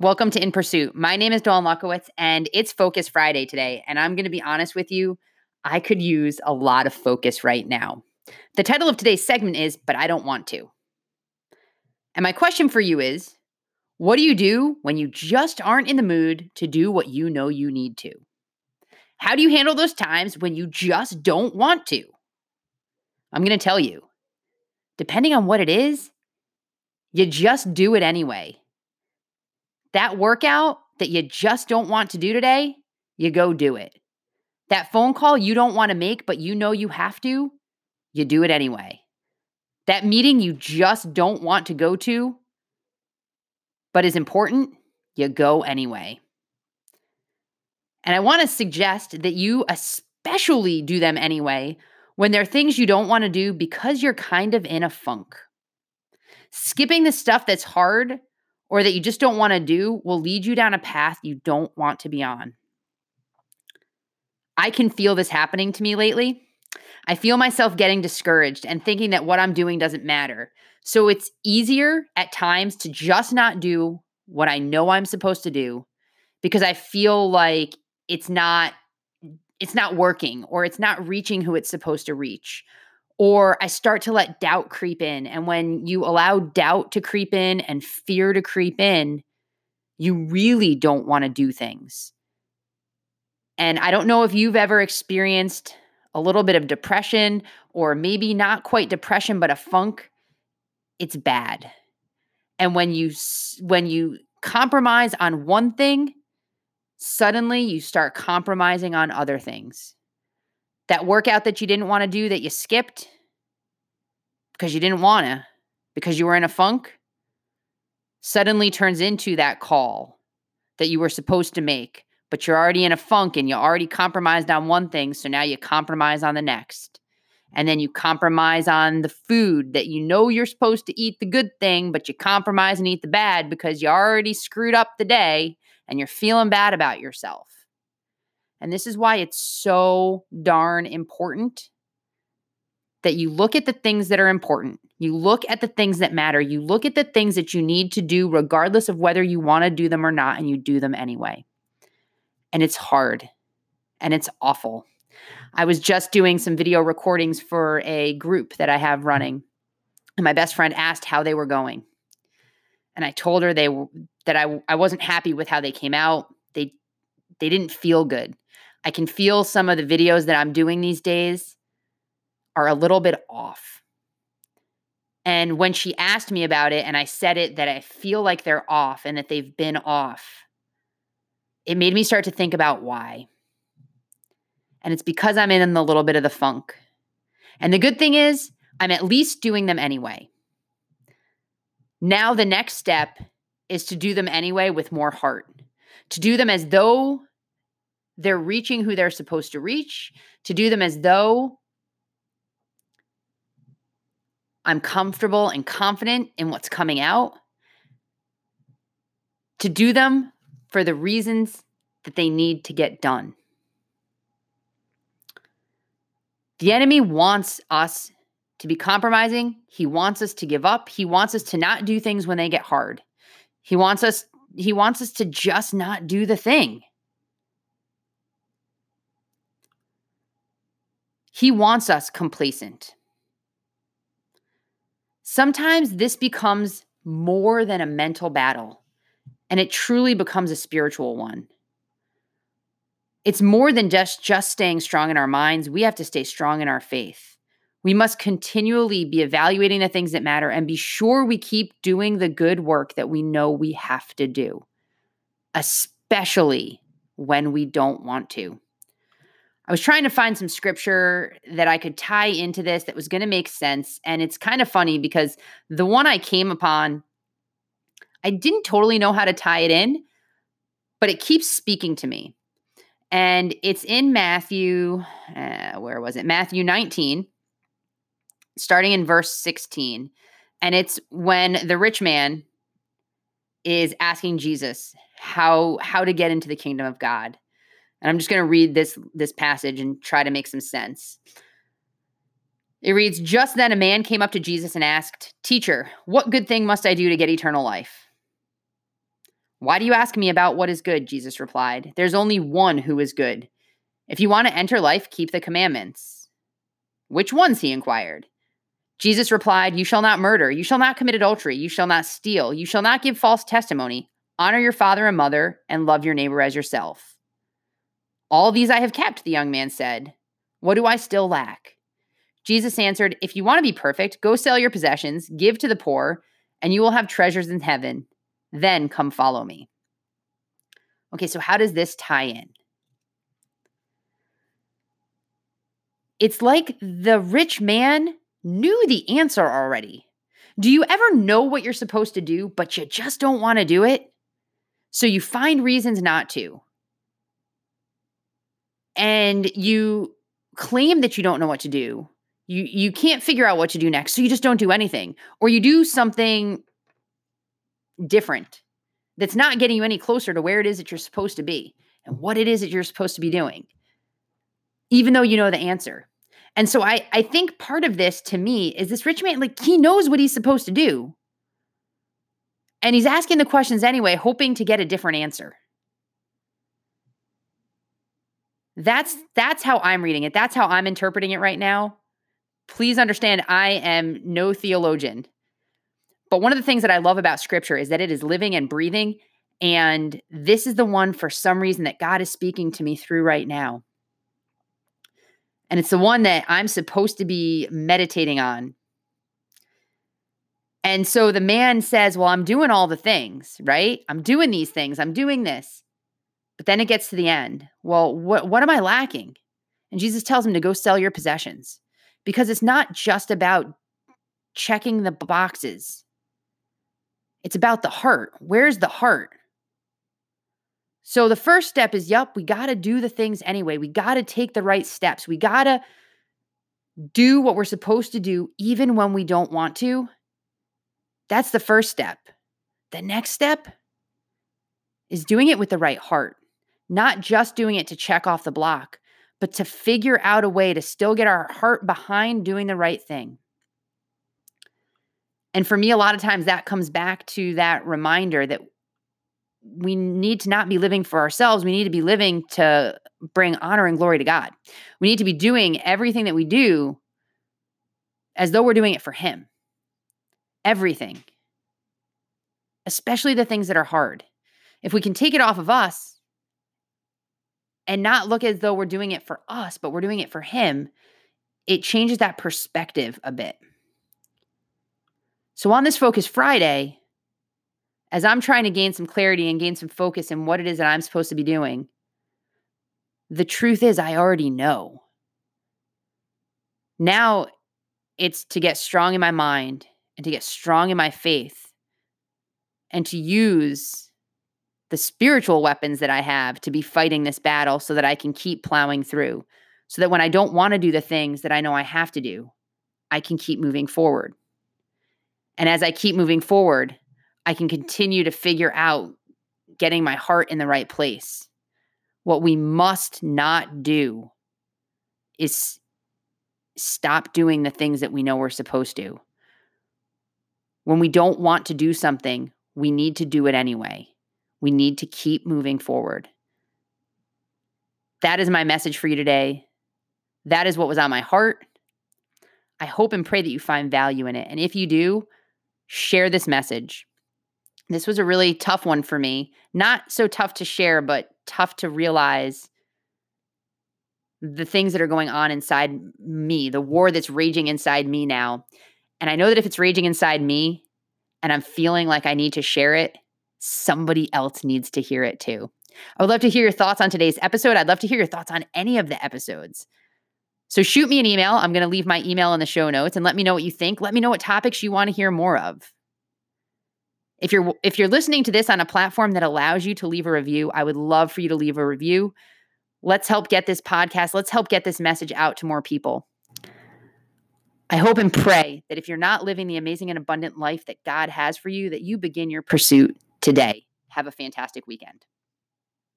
Welcome to In Pursuit. My name is Dawn Lukowitz, and it's Focus Friday today. And I'm going to be honest with you, I could use a lot of focus right now. The title of today's segment is But I Don't Want to. And my question for you is What do you do when you just aren't in the mood to do what you know you need to? How do you handle those times when you just don't want to? I'm going to tell you. Depending on what it is, you just do it anyway that workout that you just don't want to do today, you go do it. That phone call you don't want to make, but you know you have to, you do it anyway. That meeting you just don't want to go to, but is important, you go anyway. And I want to suggest that you especially do them anyway when there are things you don't want to do because you're kind of in a funk. Skipping the stuff that's hard or that you just don't want to do will lead you down a path you don't want to be on. I can feel this happening to me lately. I feel myself getting discouraged and thinking that what I'm doing doesn't matter. So it's easier at times to just not do what I know I'm supposed to do because I feel like it's not it's not working or it's not reaching who it's supposed to reach or I start to let doubt creep in. And when you allow doubt to creep in and fear to creep in, you really don't want to do things. And I don't know if you've ever experienced a little bit of depression or maybe not quite depression but a funk. It's bad. And when you when you compromise on one thing, suddenly you start compromising on other things that workout that you didn't want to do that you skipped because you didn't want to, because you were in a funk, suddenly turns into that call that you were supposed to make, but you're already in a funk and you already compromised on one thing. So now you compromise on the next. And then you compromise on the food that you know you're supposed to eat the good thing, but you compromise and eat the bad because you already screwed up the day and you're feeling bad about yourself. And this is why it's so darn important that you look at the things that are important. You look at the things that matter. You look at the things that you need to do, regardless of whether you want to do them or not, and you do them anyway. And it's hard and it's awful. I was just doing some video recordings for a group that I have mm-hmm. running, and my best friend asked how they were going. And I told her they that I I wasn't happy with how they came out. They they didn't feel good. I can feel some of the videos that I'm doing these days are a little bit off. And when she asked me about it and I said it that I feel like they're off and that they've been off, it made me start to think about why. And it's because I'm in a little bit of the funk. And the good thing is, I'm at least doing them anyway. Now, the next step is to do them anyway with more heart, to do them as though they're reaching who they're supposed to reach, to do them as though I'm comfortable and confident in what's coming out, to do them for the reasons that they need to get done. The enemy wants us to be compromising. He wants us to give up. He wants us to not do things when they get hard. He wants us he wants us to just not do the thing. He wants us complacent. Sometimes this becomes more than a mental battle, and it truly becomes a spiritual one. It's more than just just staying strong in our minds. We have to stay strong in our faith. We must continually be evaluating the things that matter and be sure we keep doing the good work that we know we have to do, especially when we don't want to. I was trying to find some scripture that I could tie into this that was going to make sense. And it's kind of funny because the one I came upon, I didn't totally know how to tie it in, but it keeps speaking to me. And it's in Matthew, uh, where was it? Matthew 19, starting in verse 16. And it's when the rich man is asking Jesus how how to get into the kingdom of God. And I'm just going to read this this passage and try to make some sense. It reads, Just then a man came up to Jesus and asked, Teacher, what good thing must I do to get eternal life? Why do you ask me about what is good? Jesus replied. There's only one who is good. If you want to enter life, keep the commandments. Which ones? he inquired. Jesus replied, You shall not murder, you shall not commit adultery, you shall not steal, you shall not give false testimony, honor your father and mother, and love your neighbor as yourself. All these I have kept, the young man said. What do I still lack? Jesus answered, If you want to be perfect, go sell your possessions, give to the poor, and you will have treasures in heaven. Then come follow me. Okay, so how does this tie in? It's like the rich man knew the answer already. Do you ever know what you're supposed to do, but you just don't want to do it? So you find reasons not to. And you claim that you don't know what to do. You you can't figure out what to do next, so you just don't do anything. Or you do something different that's not getting you any closer to where it is that you're supposed to be and what it is that you're supposed to be doing, even though you know the answer. And so I, I think part of this to me is this rich man, like he knows what he's supposed to do. And he's asking the questions anyway, hoping to get a different answer. That's that's how I'm reading it. That's how I'm interpreting it right now. Please understand I am no theologian. But one of the things that I love about scripture is that it is living and breathing. And this is the one for some reason that God is speaking to me through right now. And it's the one that I'm supposed to be meditating on. And so the man says, Well, I'm doing all the things, right? I'm doing these things, I'm doing this. But then it gets to the end. Well, what, what am I lacking? And Jesus tells him to go sell your possessions because it's not just about checking the boxes, it's about the heart. Where's the heart? So the first step is yup, we got to do the things anyway. We got to take the right steps. We got to do what we're supposed to do, even when we don't want to. That's the first step. The next step is doing it with the right heart, not just doing it to check off the block, but to figure out a way to still get our heart behind doing the right thing. And for me, a lot of times that comes back to that reminder that we need to not be living for ourselves. We need to be living to bring honor and glory to God. We need to be doing everything that we do as though we're doing it for Him. Everything, especially the things that are hard. If we can take it off of us and not look as though we're doing it for us, but we're doing it for Him, it changes that perspective a bit. So on this Focus Friday, as I'm trying to gain some clarity and gain some focus in what it is that I'm supposed to be doing, the truth is, I already know. Now it's to get strong in my mind and to get strong in my faith and to use the spiritual weapons that I have to be fighting this battle so that I can keep plowing through. So that when I don't want to do the things that I know I have to do, I can keep moving forward. And as I keep moving forward, I can continue to figure out getting my heart in the right place. What we must not do is stop doing the things that we know we're supposed to. When we don't want to do something, we need to do it anyway. We need to keep moving forward. That is my message for you today. That is what was on my heart. I hope and pray that you find value in it. And if you do, share this message. This was a really tough one for me. Not so tough to share, but tough to realize the things that are going on inside me, the war that's raging inside me now. And I know that if it's raging inside me and I'm feeling like I need to share it, somebody else needs to hear it too. I would love to hear your thoughts on today's episode. I'd love to hear your thoughts on any of the episodes. So shoot me an email. I'm going to leave my email in the show notes and let me know what you think. Let me know what topics you want to hear more of. If you're if you're listening to this on a platform that allows you to leave a review, I would love for you to leave a review. Let's help get this podcast, let's help get this message out to more people. I hope and pray that if you're not living the amazing and abundant life that God has for you, that you begin your pursuit today. Have a fantastic weekend.